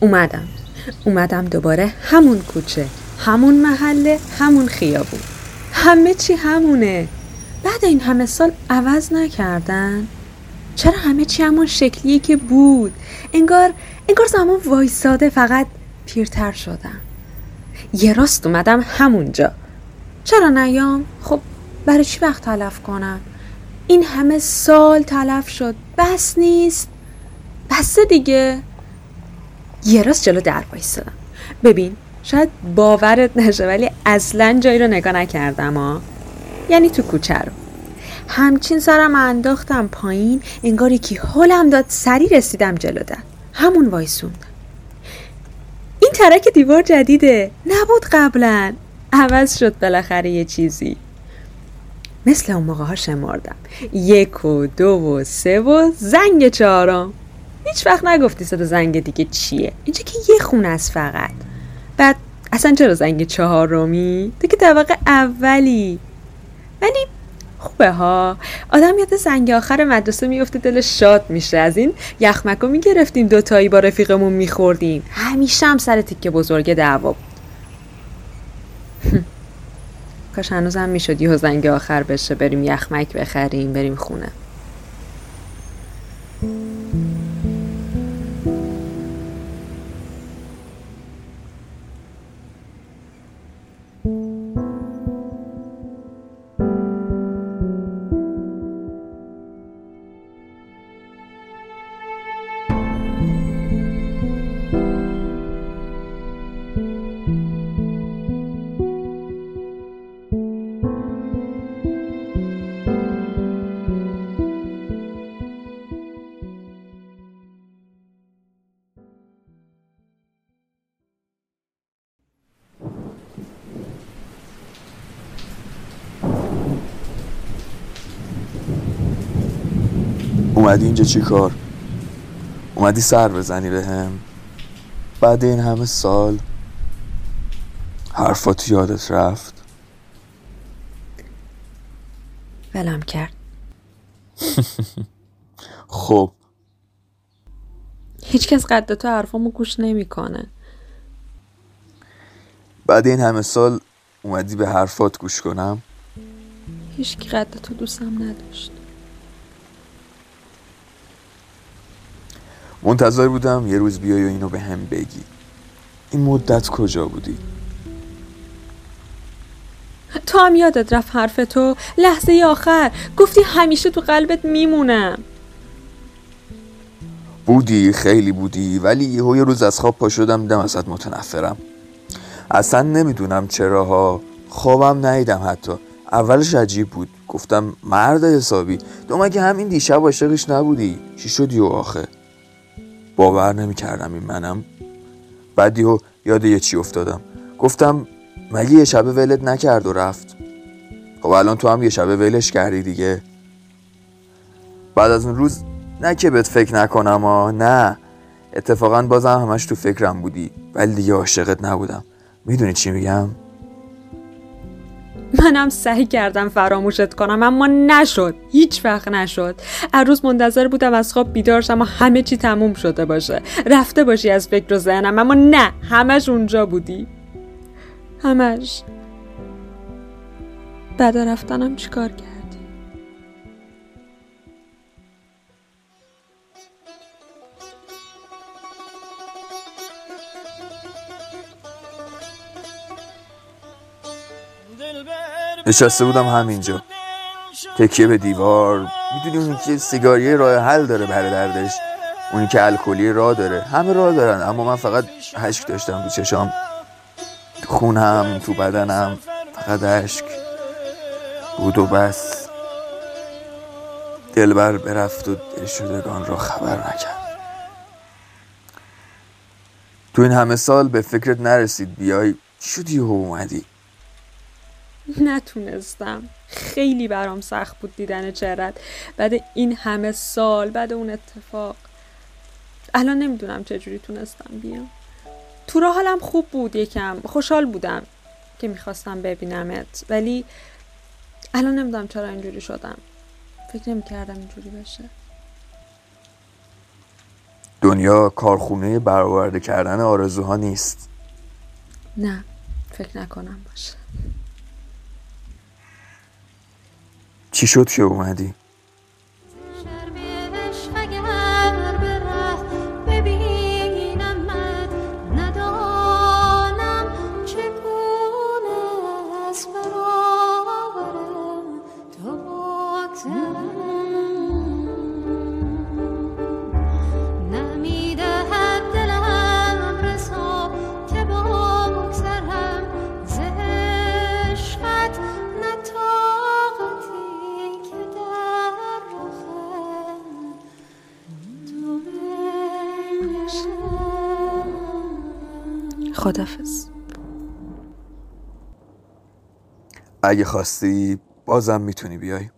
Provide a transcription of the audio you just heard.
اومدم. اومدم دوباره همون کوچه همون محله همون خیابون. همه چی همونه. بعد این همه سال عوض نکردن. چرا همه چی همون شکلیه که بود؟ انگار انگار زمان وایساده فقط پیرتر شدم. یه راست اومدم همونجا. چرا نیام؟ خب برای چی وقت تلف کنم؟ این همه سال تلف شد. بس نیست. بس دیگه. یه راست جلو در وایسادم. ببین شاید باورت نشه ولی اصلا جایی رو نگاه نکردم ها یعنی تو کوچه رو. همچین سرم انداختم پایین انگاری که حالم داد سری رسیدم جلو در. همون وایسوندم. این ترک دیوار جدیده. نبود قبلا. عوض شد بالاخره یه چیزی. مثل اون موقع ها شمردم. یک و دو و سه و زنگ چهارم. هیچ وقت نگفتی صدا زنگ دیگه چیه؟ اینجا که یه خونه است فقط. بعد اصلا چرا زنگ چهارمی؟ تو که طبقه اولی. ولی خوبه ها. آدم یاد زنگ آخر مدرسه میفته دلش شاد میشه. از این یخمکو می‌گرفتیم دوتایی با رفیقمون میخوردیم. همیشه هم سر تیکه بزرگ دعوا بود. کاش هنوزم می‌شد یه زنگ آخر بشه بریم یخمک بخریم بریم خونه. اومدی اینجا چی کار؟ اومدی سر بزنی به هم؟ بعد این همه سال حرفات یادت رفت؟ ولم کرد. خب. هیچکس قد تو حرفامو گوش نمی‌کنه. بعد این همه سال اومدی به حرفات گوش کنم؟ هیچ قد تو دوستم نداشت. منتظر بودم یه روز بیای و اینو به هم بگی. این مدت کجا بودی؟ تو هم یادت رفت حرف تو؟ لحظه آخر. گفتی همیشه تو قلبت میمونم. بودی خیلی بودی ولی یهو یه روز از خواب پا شدم دیدم ازت متنفرم. اصلا نمی‌دونم چرا ها خوابم نیدم حتی. اولش عجیب بود. گفتم مرد حسابی. تو مگه همین دیشب عاشقش نبودی؟ چی شدی و آخه؟ باور نمی‌کردم این منم. بعد یهو یاد یه چی افتادم. گفتم مگه یه شبه ولت نکرد و رفت؟ خب الان تو هم یه شبه ولش کردی دیگه. بعد از اون روز نه که بهت فکر نکنم ها نه. اتفاقا بازم همش تو فکرم بودی ولی دیگه عاشقت نبودم. می‌دونی چی میگم؟ منم سعی کردم فراموشت کنم اما نشد. هیچ وقت نشد. هر روز منتظر بودم از خواب بیدار شم و همه چی تموم شده باشه. رفته باشی از فکر و ذهنم اما نه همش اونجا بودی. همش. بعد رفتنم چیکار کردی نشسته بودم همینجا. تکیه به دیوار. می‌دونی اون که سیگاری راه حل داره برای دردش. اونی که الکلی راه داره. همه راه دارن. اما من فقط هشک داشتم تو چشام. تو خونم تو بدنم. فقط اشک. بود و بس. دلبر برفت و دلشدگان را خبر نکرد. تو این همه سال به فکرت نرسید. بیای شدی و اومدی؟ نتونستم. خیلی برام سخت بود دیدن چهرت بعد این همه سال بعد اون اتفاق. الان نمی‌دونم چجوری تونستم بیام. تو را حالم خوب بود یکم. خوشحال بودم که می‌خواستم ببینمت. ولی الان نمی‌دونم چرا اینجوری شدم. فکر نمی کردم اینجوری بشه. دنیا کارخونه برآورده کردن آرزوها نیست. نه فکر نکنم باشه. چی شد که اومدی؟ خدافز اگه خواستی بازم می‌تونی بیای.